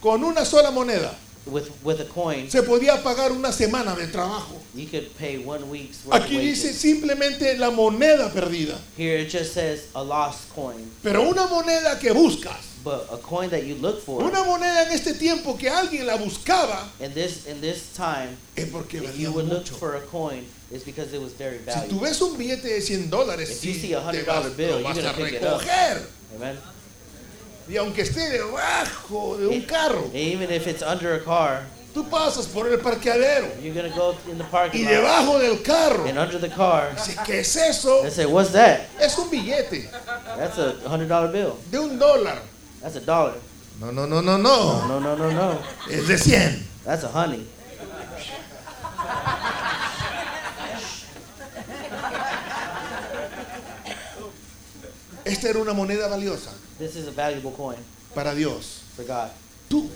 Con una sola moneda with with a coin, se podía pagar una semana de trabajo. you could pay one week's Aquí dice simplemente la moneda perdida. Here it just says a lost coin, Pero una moneda que buscas, but a coin that you look for. una moneda en este tiempo que alguien la buscaba, In this in this time, es porque if valía you would look mucho. for a coin, it's because it was very Si tú valuable. ves un billete de 100 dólares, If you sí see a te $100 vas, bill, lo you're vas gonna a pick it up. recoger. Amen. Y aunque esté debajo de un And carro, even if it's under a car, tú pasas por el parqueadero you're gonna go in the y parking lot debajo del carro, and under the car, dice, ¿qué es eso? they say, "What's that?" Es un billete That's a hundred dollar bill. de un dólar. That's a dollar. No, no, no, no, no. No, no, no, no. Es de 100. That's a honey. Esta era una moneda valiosa This is a valuable coin para Dios. for God. Tú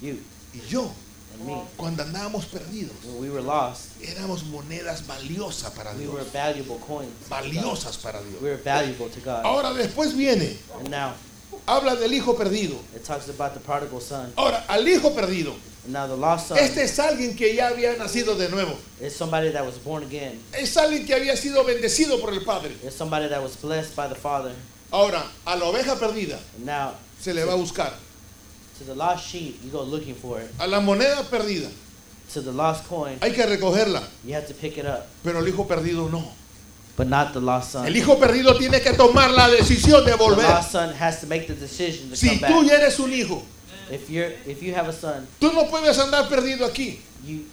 You y yo, and me. cuando andábamos perdidos, When we were lost, éramos monedas valiosas para we Dios. were valuable coins. Valiosas para We Dios. were valuable to God. Ahora después viene And now, habla del hijo perdido. It talks about the prodigal son. Ahora, al hijo perdido, now the lost son este es alguien que ya había nacido de nuevo. is somebody that was born again. Es alguien que había sido bendecido por el Padre. It's somebody that was blessed by the Father. Ahora, a la oveja perdida now se le va a buscar. to the lost sheep, you go looking for it. A la moneda perdida To the lost coin, hay que recogerla, you have to pick it up. pero el hijo perdido no. But not the lost son. El hijo perdido tiene que tomar la decisión de The volver. lost son has to make the decision to Si come tú back. ya eres un hijo, If you're if you have a son, tú no puedes andar perdido aquí. you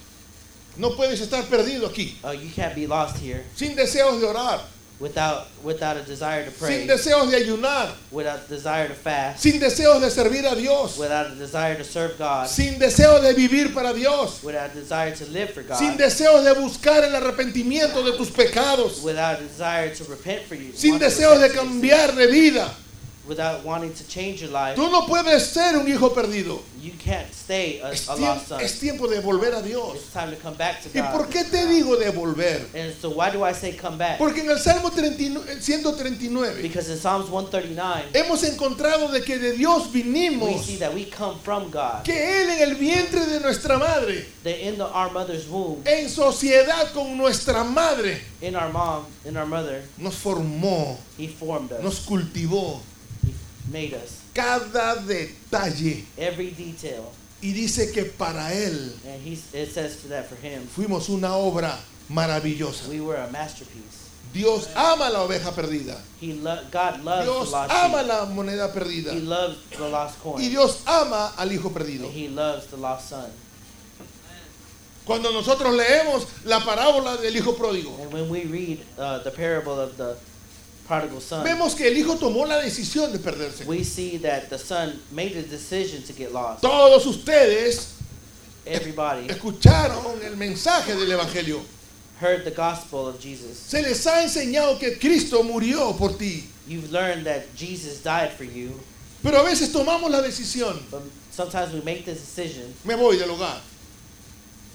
No puedes estar perdido aquí. uh, you can't be lost here Sin deseos de orar, without without a desire to pray, sin deseos de ayunar, without desire to fast, sin deseos de servir a Dios, without a desire to serve God, sin deseos de vivir para Dios, without a desire to live for God, sin deseos de buscar el arrepentimiento de tus pecados, without a desire to repent for you, sin deseos de cambiar de vida. Without wanting to change your life. Tú no puedes ser un hijo perdido. You can't stay a, Es a lost son. es tiempo de volver a Dios. It's time to come back to ¿Y por God. qué te digo de volver? And so why do I say come back? Porque en el Salmo 39, 139 Because in Psalms 139, hemos encontrado de que de Dios we vinimos, see that we come from God. que Él en el vientre de nuestra madre, That in the, our mother's womb, en sociedad con nuestra madre, in our mom, in our mother, nos formó, He formed us. nos cultivó made us. cada detalle. Every detail. Y dice que para Él And he, it says that for Him, fuimos una obra maravillosa. we were a masterpiece. Dios ama la oveja perdida. He lo- God loves Dios the lost ama sheep. la moneda perdida. He loves the lost Y coin. Dios ama al hijo perdido. And He loves the lost son. Cuando nosotros leemos la parábola del hijo pródigo, And when we read uh, the parable of the prodigal son, vemos que el hijo tomó la decisión de perderse. we see that the son made a decision to get lost. Todos ustedes Everybody escucharon el mensaje del Evangelio. heard the gospel of Jesus. Se les ha enseñado que Cristo murió por ti. You've learned that Jesus died for you, Pero a veces tomamos la decisión. but sometimes we make decision. Me voy del hogar.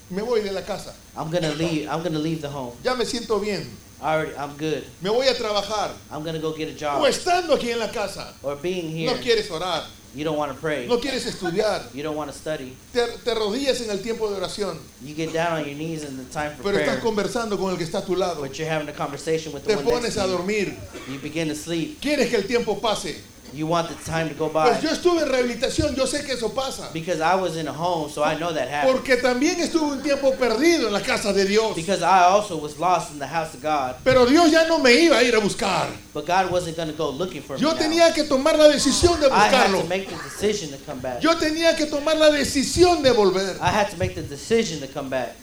Me voy de la casa. I'm gonna leave. I'm gonna leave the home. Ya me siento bien. Already, I'm good. Me voy a trabajar. I'm gonna go get a O job. estando aquí en la casa. Or being here, No quieres orar. you don't want to pray. No quieres estudiar. You don't want to study. Te, te rodillas en el tiempo de oración. You get down on your knees in the time for Pero estás prayer, conversando con el que está a tu lado. but you're having a conversation with the Te one next pones to a you. dormir. You begin to sleep. Quieres que el tiempo pase. You want the time to go Pues yo by. estuve en rehabilitación. Yo sé que eso pasa. Because I was in a home, so I know that happened. Porque también estuve un tiempo perdido en la casa de Dios. Because I also was lost in the house of God, Pero Dios ya no me iba a ir a buscar. but God wasn't going to go looking for me. Yo now. tenía que tomar la decisión de I had buscarlo. to make the decision to come back. Yo tenía que tomar la decisión de volver. I had to make the decision to come back.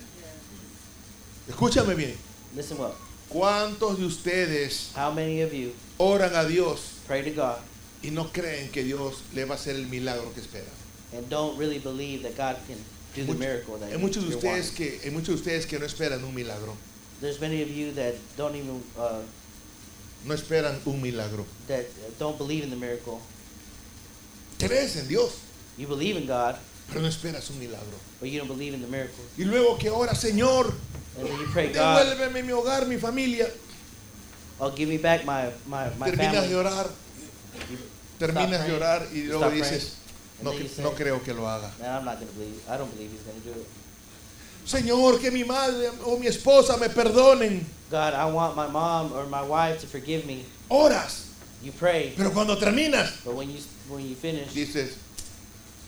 Escúchame bien. Listen well. ¿Cuántos de ustedes How many of you oran a Dios pray to God y no creen que Dios le va a hacer el milagro que espera? and don't really believe that God can do the Mucho- miracle that Hay muchos de you're ustedes wanting? que hay muchos de ustedes que no esperan un milagro. There's many of you that don't even uh, No esperan un milagro. that don't believe in the miracle. Crees en Dios, You believe in God, pero no esperas un milagro. but you don't believe in the miracle. Y luego que ahora, Señor, And then you pray, God, devuélveme mi hogar, mi familia. oh, give me back my my my Terminas de family. orar, You- terminas de orar y luego dices, no, no creo que lo haga. Señor, que mi madre o mi esposa me perdonen. God, I want my mom or my wife to forgive me. Oras, You pray, pero cuando terminas, but when you when you finish, dices,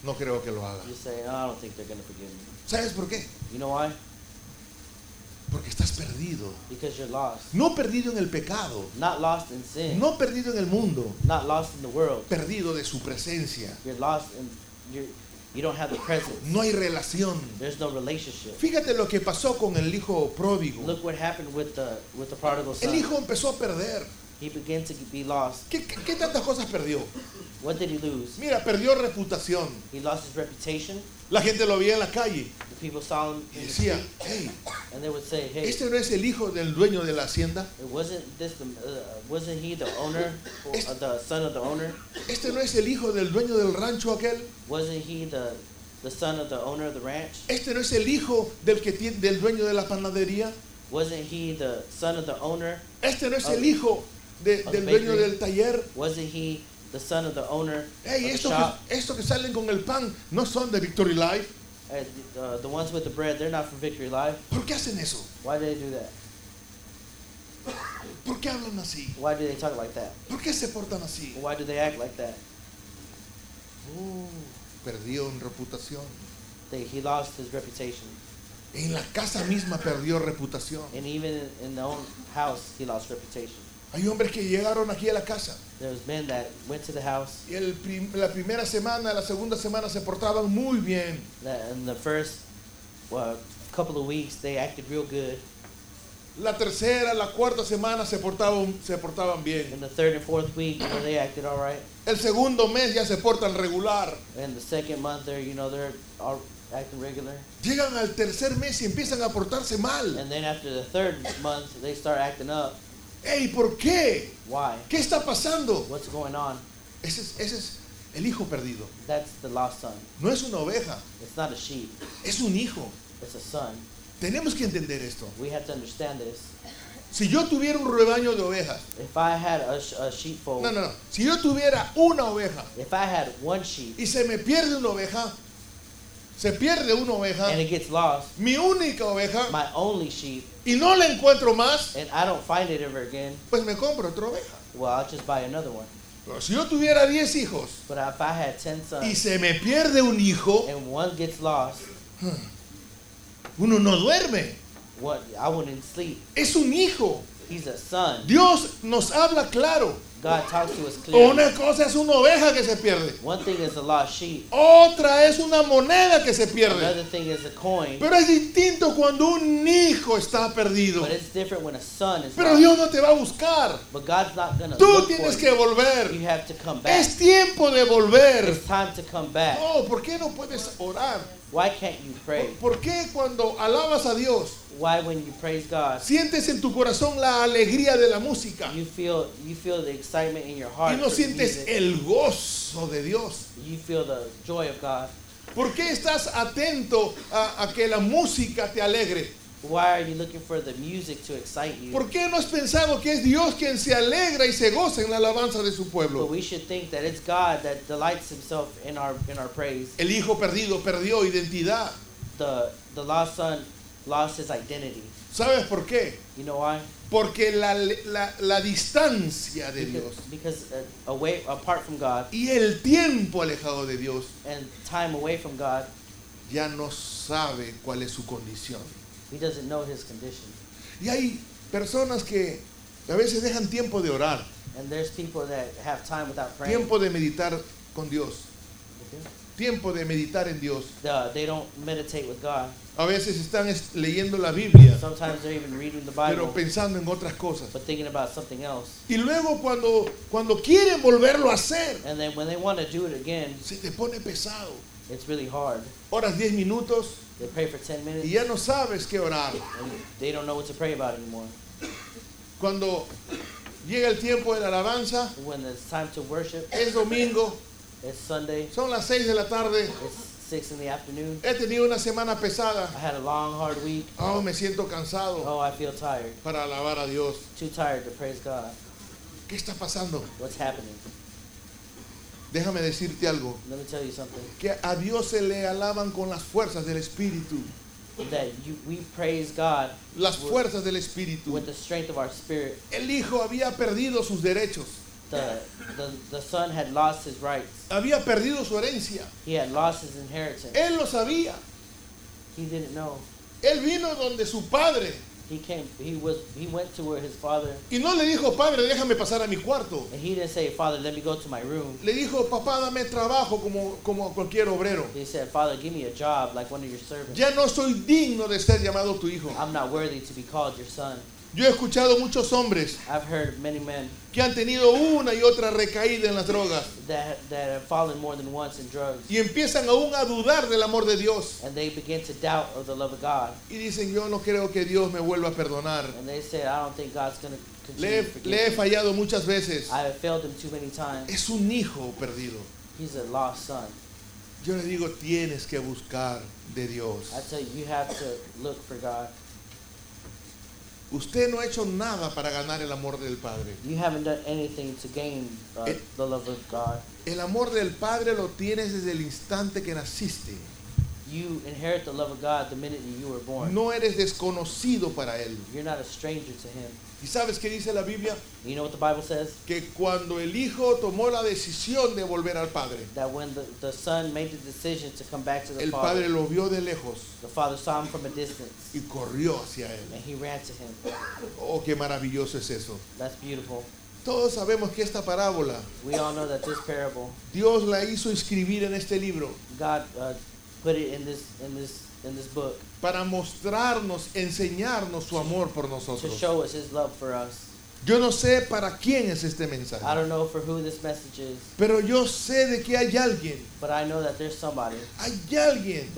no creo que lo haga. you say, oh, I don't think they're gonna forgive me. ¿Sabes por qué? You know why? Porque estás perdido. Because you're lost. No perdido en el pecado, Not lost in sin. no perdido en el mundo, Not lost in the world. perdido de su presencia. You're lost in you. You don't have the presence. No hay relación. There's no relationship. Fíjate lo que pasó con el hijo pródigo. Look what happened with the with the prodigal El son. hijo empezó a perder. He began to be lost. ¿Qué, qué- qué tantas cosas perdió? What did he lose? Mira, perdió reputación. He lost his reputation. La gente lo veía en la calle The people saw him y decía, hey, and they would say, "Hey, este no es el hijo del dueño de la hacienda. it wasn't this the uh, wasn't he the owner, or, uh, the son of the owner? Este no es el hijo del dueño del rancho aquel. Wasn't he the the son of the owner of the ranch? Este no es el hijo del que tiene, del dueño de la panadería. Wasn't he the son of the owner? Este no es Of- el hijo de- del dueño del taller. Wasn't he the son of the owner Hey, of the shop. que, salen con el pan no son de Victory Life. The, uh, the ones with the bread, they're not from Victory Life. ¿Por qué hacen eso? Why do they do that? ¿Por qué hablan así? Why do they talk like that? ¿Por qué se portan así? Why do they act like that? Oh, perdió en reputación. They, he lost his reputation. En la casa misma perdió reputación. And even in the own house, he lost reputation. Hay hombres que llegaron aquí a la casa men that went to the house y el prim- la primera semana, la segunda semana se portaban muy bien. the first well, couple of weeks, they acted real good. La tercera, la cuarta semana se portaban, se portaban bien. In the third and fourth week, you know, they acted all right. El segundo mes ya se portan regular. And the second month, they're, you know, they're all acting regular. Llegan al tercer mes y empiezan a portarse mal. And then after the third month, they start acting up. Ey, ¿por qué? Why? ¿Qué está pasando? What's going on? Ese es, ese es el hijo perdido. That's the lost son. No es una oveja, It's not a sheep. es un hijo. It's a son. Tenemos que entender esto. We have to understand this. Si yo tuviera un rebaño de ovejas, If I had a, a sheepfold, no, no, no. Si yo tuviera una oveja if I had one sheep y se me pierde una oveja, se pierde una oveja, and it gets lost, mi única oveja, my only sheep, y no la encuentro más, and I don't find it ever again, pues me compro otra oveja. well, I'll just buy another one. Pero si yo tuviera 10 hijos But if I had 10 y sons se me pierde un hijo, and one gets lost, uno no duerme. what I wouldn't sleep. Es un hijo. He's a son. Dios nos habla claro. God talks to us clearly. Una cosa es una oveja que se pierde. One thing is a lost sheep. Otra es una moneda que se pierde. Another thing is a coin. Pero es distinto cuando un hijo está perdido. But it's different when a son is Pero lost. Dios no te va a buscar. But God's not gonna Tú look tienes for que you. volver. You have to come back. Es tiempo de volver. It's time to come back. No, ¿por qué no puedes orar? Why can't you pray? ¿Por qué cuando alabas a Dios Why when you praise God, sientes en tu corazón la alegría de la música you feel you feel the excitement in your heart. y no sientes el gozo de Dios? You feel the joy of God. ¿Por qué estás atento a, a que la música te alegre? Why are you looking for the music to excite you? ¿Por qué no has pensado que es Dios quien se alegra y se goza en la alabanza de su But pueblo? we should think that it's God that delights Himself in our in our praise. El hijo perdido perdió identidad. The the lost son lost his identity. ¿Sabes por qué? You know why? Porque la, la- la distancia de Dios Because, because uh, away apart from God y el tiempo alejado de Dios and time away from God, ya no sabe cuál es su condición. He doesn't know his condition. Y hay personas que a veces dejan tiempo de orar, And there's people that have time without praying. tiempo de meditar con Dios, tiempo de meditar en Dios. The- they don't meditate with God. A veces están es- leyendo la Biblia, Sometimes they're even reading the pero Bible, pensando en otras cosas. but thinking about something else. Y luego cuando, cuando quieren volverlo a hacer, And then when they want to do it again, se te pone pesado. It's really hard. Oras 10 minutos They pray for 10 minutes y ya no sabes qué orar. and they don't know what to pray about anymore. Cuando llega el tiempo de la alabanza, When it's time to worship, es domingo, it's Sunday, son las 6 de la tarde, it's 6 in the afternoon. he tenido una semana pesada. I had a long, hard week. Oh, me siento cansado Oh, I feel tired. para alabar a Dios. Too tired to praise God. ¿Qué está pasando? What's happening? Déjame decirte algo. Let me tell you something. Que a Dios se le alaban con las fuerzas del Espíritu. That you, we praise God Las fuerzas del Espíritu. with the strength of our spirit. El Hijo había perdido sus derechos. The, the, the son had lost his rights. Había perdido su herencia. He had lost his inheritance. Él lo sabía. He didn't know. Él vino donde su padre. He came. He was. He went to where his father, Y no le dijo, padre, déjame pasar a mi cuarto. and he didn't say, "Father, let me go to my room." Le dijo, papá, dame trabajo como, como cualquier obrero. He said, "Father, give me a job like one of your servants. Ya no soy digno de ser llamado tu hijo. I'm not worthy to be called your son." Yo he escuchado muchos hombres I've heard many men que han tenido una y otra recaída en las drogas that that have fallen more than once in drugs, y empiezan aún a dudar del amor de Dios and they begin to doubt of the love of God, y dicen yo no creo que Dios me vuelva a perdonar. and they say, "I don't think God's Le, he- le fallado muchas veces. I have failed him too many times. Es un hijo perdido. He's a lost son." Yo le digo tienes que buscar de Dios. I tell you, you have to look for God. Usted no ha hecho nada para ganar el amor del Padre. You haven't done anything to gain uh, It- the love of God. El amor del Padre lo tienes desde el instante que naciste. You inherit the love of God the minute you were born. No eres desconocido para Él. You're not a stranger to Him. ¿Y sabes qué dice la Biblia? You know what the Bible says? Que cuando el Hijo tomó la decisión de volver al Padre, That when the, the son made the decision to come back to the el father, Padre lo vio de lejos the father saw him from a distance y corrió hacia Él. and he ran to him. Oh, qué maravilloso es eso. That's beautiful. Todos sabemos que esta parábola We all know that this parable, Dios la hizo escribir en este libro God uh, put it in this in this in this book para mostrarnos, enseñarnos su amor por nosotros. Yo no sé para quién es este I mensaje, don't know for who this message is, pero yo sé de que hay alguien, but I know that there's somebody, hay alguien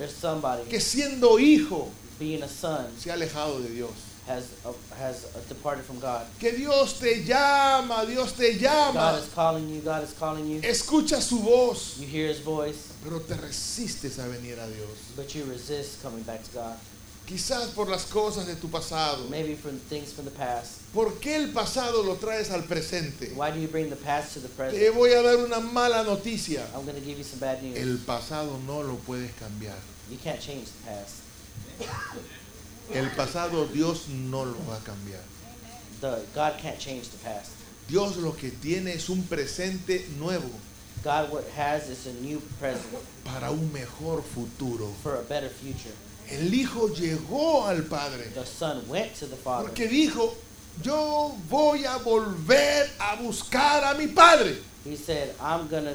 que siendo hijo son se ha alejado de Dios. Has uh, has uh, departed from God. Que Dios te llama, Dios te God llama, is calling you. God is calling you. escucha su voz, You hear His voice, pero te resistes a venir a Dios. but you resist coming back to God. Quizás por las cosas de tu pasado. Maybe from things from the past. ¿Por qué el pasado lo traes al presente? Why do you bring the past to the Te present? voy a dar una mala noticia. I'm going to give you some bad news. El pasado no lo puedes cambiar. You can't change the past. El pasado Dios no lo va a cambiar. The God can't change the past. Dios lo que tiene es un presente nuevo God what has is a new present para un mejor futuro. for a better future. El Hijo llegó al Padre The son went to the father. porque dijo, yo voy a volver a buscar a mi Padre. He said, "I'm to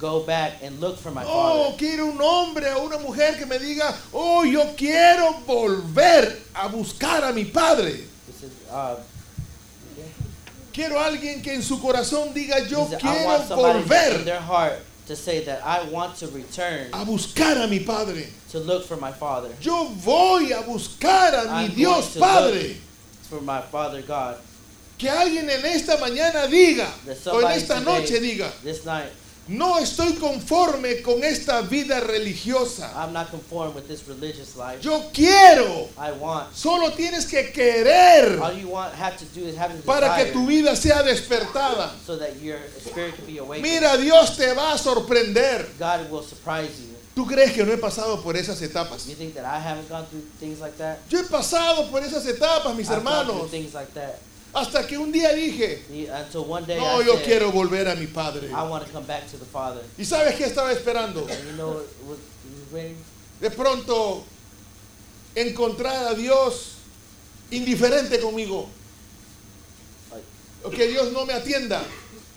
go back and look for my Oh, father." quiero un hombre o una mujer que me diga, oh, yo quiero volver a buscar a mi Padre. Uh, Quiero alguien que en su corazón diga, yo quiero volver their heart to say that I want to return a buscar a mi Padre. to look for my father, Yo voy a buscar a mi Dios Padre. for my father God. Que alguien en esta mañana diga, o en esta today- noche diga, This night, no estoy conforme con esta vida religiosa. I'm not conformed with this religious life. Yo quiero. I want. Solo tienes que querer All you want have to do is have the para que tu vida sea despertada. so that your spirit can be awakened. Mira, Dios te va a sorprender. God will surprise you. ¿Tú crees que no he pasado por esas etapas? You think that I haven't gone through things like that? Yo he pasado por esas etapas, mis I've gone through hermanos. things like that. Hasta que un día dije, The- Until one day no, I yo said, quiero volver a mi Padre. I want to come back to the Father. ¿Y sabes qué estaba esperando? And you know what what was waiting? De pronto encontrar a Dios indiferente conmigo. Que Dios no me atienda.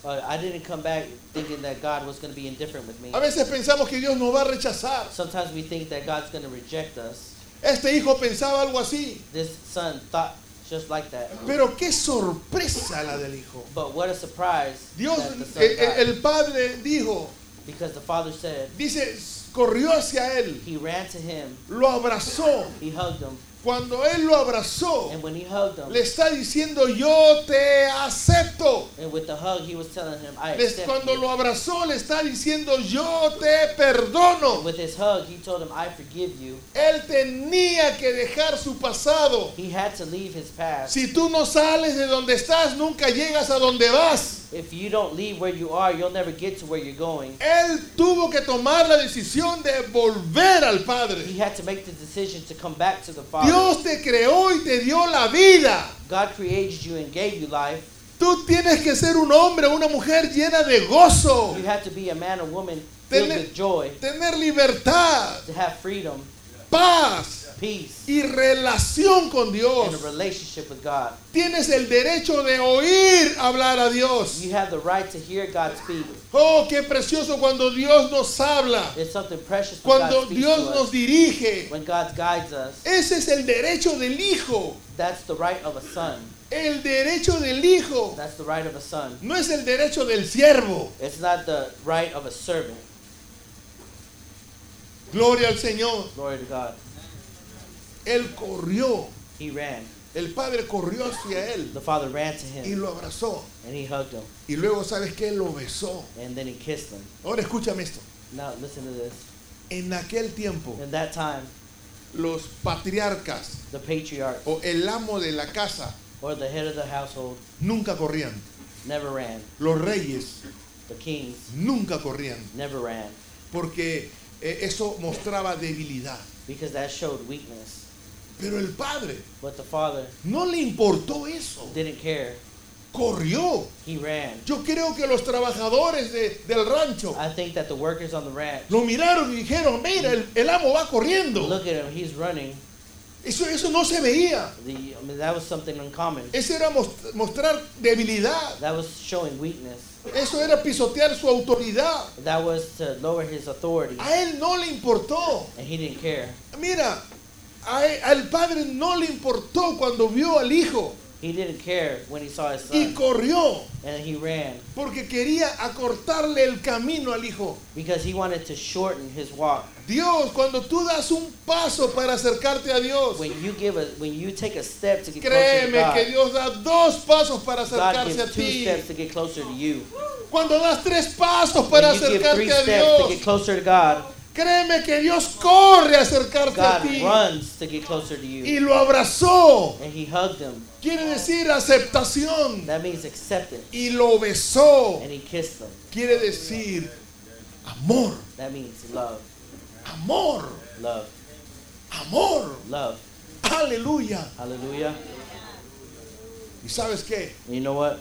uh, I didn't come back thinking that God was going to be indifferent with me. A veces pensamos que Dios nos va a rechazar. Sometimes we think that God's going to reject us. Este hijo pensaba algo así. This son thought just like that. Pero qué sorpresa la del hijo. But what a surprise Dios, that the son el, got. el- el padre dijo, because the father said dice, corrió hacia él, he ran to him, lo abrazó. he hugged him, Cuando él lo abrazó, and when he hugged him, le está diciendo, yo te acepto. and with the hug he was telling him, I Les- accept cuando you. lo abrazó, le está diciendo, yo te perdono. With his hug, he told him, I forgive you. Él tenía que dejar su pasado. He had to leave his past. Si tú no sales de donde estás, nunca llegas a donde vas. If you don't leave where you are, you'll never get to where you're going. Él tuvo que tomar la decisión de volver al Padre. He had to make the decision to come back to the Father. Dios te creó y te dio la vida. God created you and gave you life. Tú tienes que ser un hombre o una mujer llena de gozo, You have to be a man or woman filled Tener- with joy, tener libertad, to have freedom, paz peace, y relación con and a Dios. relationship with God. Tienes el derecho de oír hablar a Dios. You have the right to hear God speak. Oh, qué precioso cuando Dios nos habla, It's something precious when cuando God speaks Dios to nos us. dirige. When God guides us, Ese es el derecho del hijo. that's the right of a son. El derecho del hijo That's the right of a son. no es el derecho del siervo. It's not the right of a servant. Gloria al Señor. Glory to God. Él corrió. He ran. El padre corrió hacia él The father ran to y him lo abrazó. and he hugged him Y luego, ¿sabes qué? Lo besó. and then he kissed him. Ahora escúchame esto. Now listen to this. En aquel tiempo, In that time, los patriarcas the patriarch o el amo de la casa or the head of the household nunca corrían. never ran. Los reyes The kings nunca corrían. never ran Porque eh, eso mostraba debilidad. because that showed weakness. Pero el padre But the father no le importó eso. didn't care. Corrió. He ran. Yo creo que los trabajadores de- del rancho I think that the workers on the ranch lo miraron y dijeron, mira, el, el amo va corriendo. look at him. He's running. Eso, eso no se veía. The, I mean, that was something uncommon. Eso era mos- mostrar debilidad. That was showing weakness. Eso era pisotear su autoridad. That was to lower his authority, A él no le importó. and he didn't care. Mira, a al padre no le importó cuando vio al hijo He didn't care when he saw his y son, corrió and he ran porque quería acortarle el camino al hijo. because he wanted to shorten his walk. Dios, cuando tú das un paso para acercarte a Dios, When you give a, when you take a step to get closer to créeme que Dios da dos pasos para acercarse a ti. to to you. Cuando das tres pasos para When acercarte a Dios, créeme que Dios corre a acercarte a ti. runs to get closer to you, Y lo abrazó. and He hugged him. Quiere decir aceptación. That means acceptance, Y lo besó. and He kissed them. Quiere decir amor. That means love, Amor. love, Amor. love. Aleluya. ¿Y sabes qué? You know what?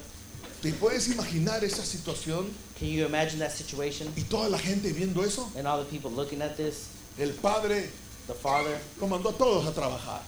¿Te puedes imaginar esa situación Can you imagine that situation y toda la gente viendo eso? and all the people looking at this? El padre The father, los mandó a todos a trabajar.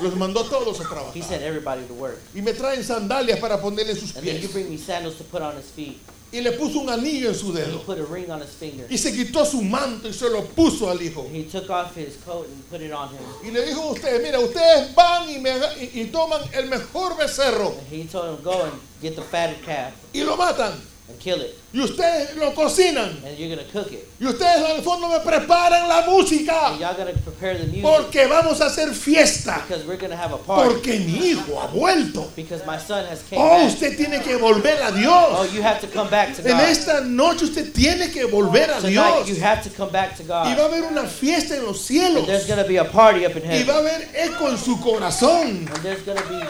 Los mandó a todos a he trabajar. sent everybody to work. Y me traen sandalias para ponerle sus And then you pies. bring me sandals to put on his feet. Y le puso un anillo en su And he dedo. put a ring on his finger. Y se quitó su manto y se lo puso al hijo. He took off his coat and put it on him. Y le dijo a ustedes, mira, ustedes van y, me aga- y- y toman el mejor becerro And he told him, go and get the fatted calf y lo matan. And kill it. Y ustedes lo cocinan. And you're going to cook it. Y ustedes al fondo me preparan la And música. y'all going to prepare the music Porque vamos a hacer fiesta. because we're going to have a party. Porque mi hijo ha vuelto. Because my son has came Oh, back. usted tiene que volver a Oh, Dios. you have to come back to En God. esta noche usted tiene que volver a Tonight, you Dios. have to come back to Y va a God. haber una fiesta en los cielos. And there's going to be a party up in Y va heaven. a haber eco en su corazón. And there's going to be,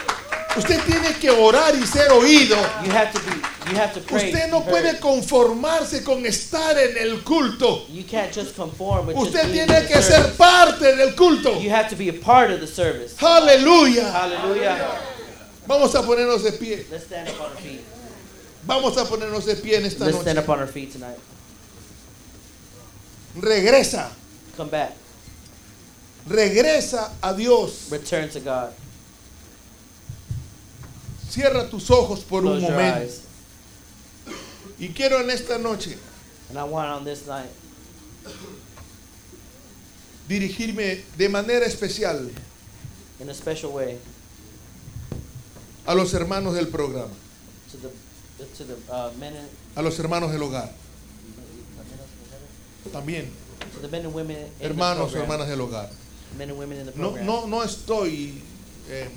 Usted tiene que orar y ser oído. you have to be, you have to pray. Usted no puede conformarse con estar en el culto. You can't just conform with just Usted in tiene the que ser parte del culto. You have to be a part of the service. Aleluya. Hallelujah. Vamos a ponernos de pie. Let's stand up on our feet. Vamos a ponernos de pie en esta Let's stand noche. up on our feet tonight. Regresa. Come back. Regresa a Dios. Return to God. Cierra tus ojos por un your momento. eyes. Y quiero en esta noche And I want on this night dirigirme de manera especial in a special way a los hermanos del programa, to the to the uh, men and a los hermanos del hogar. También, to the men and women in hermanos o the program. hermanas del hogar. Men and women in the No, program. no, no estoy eh,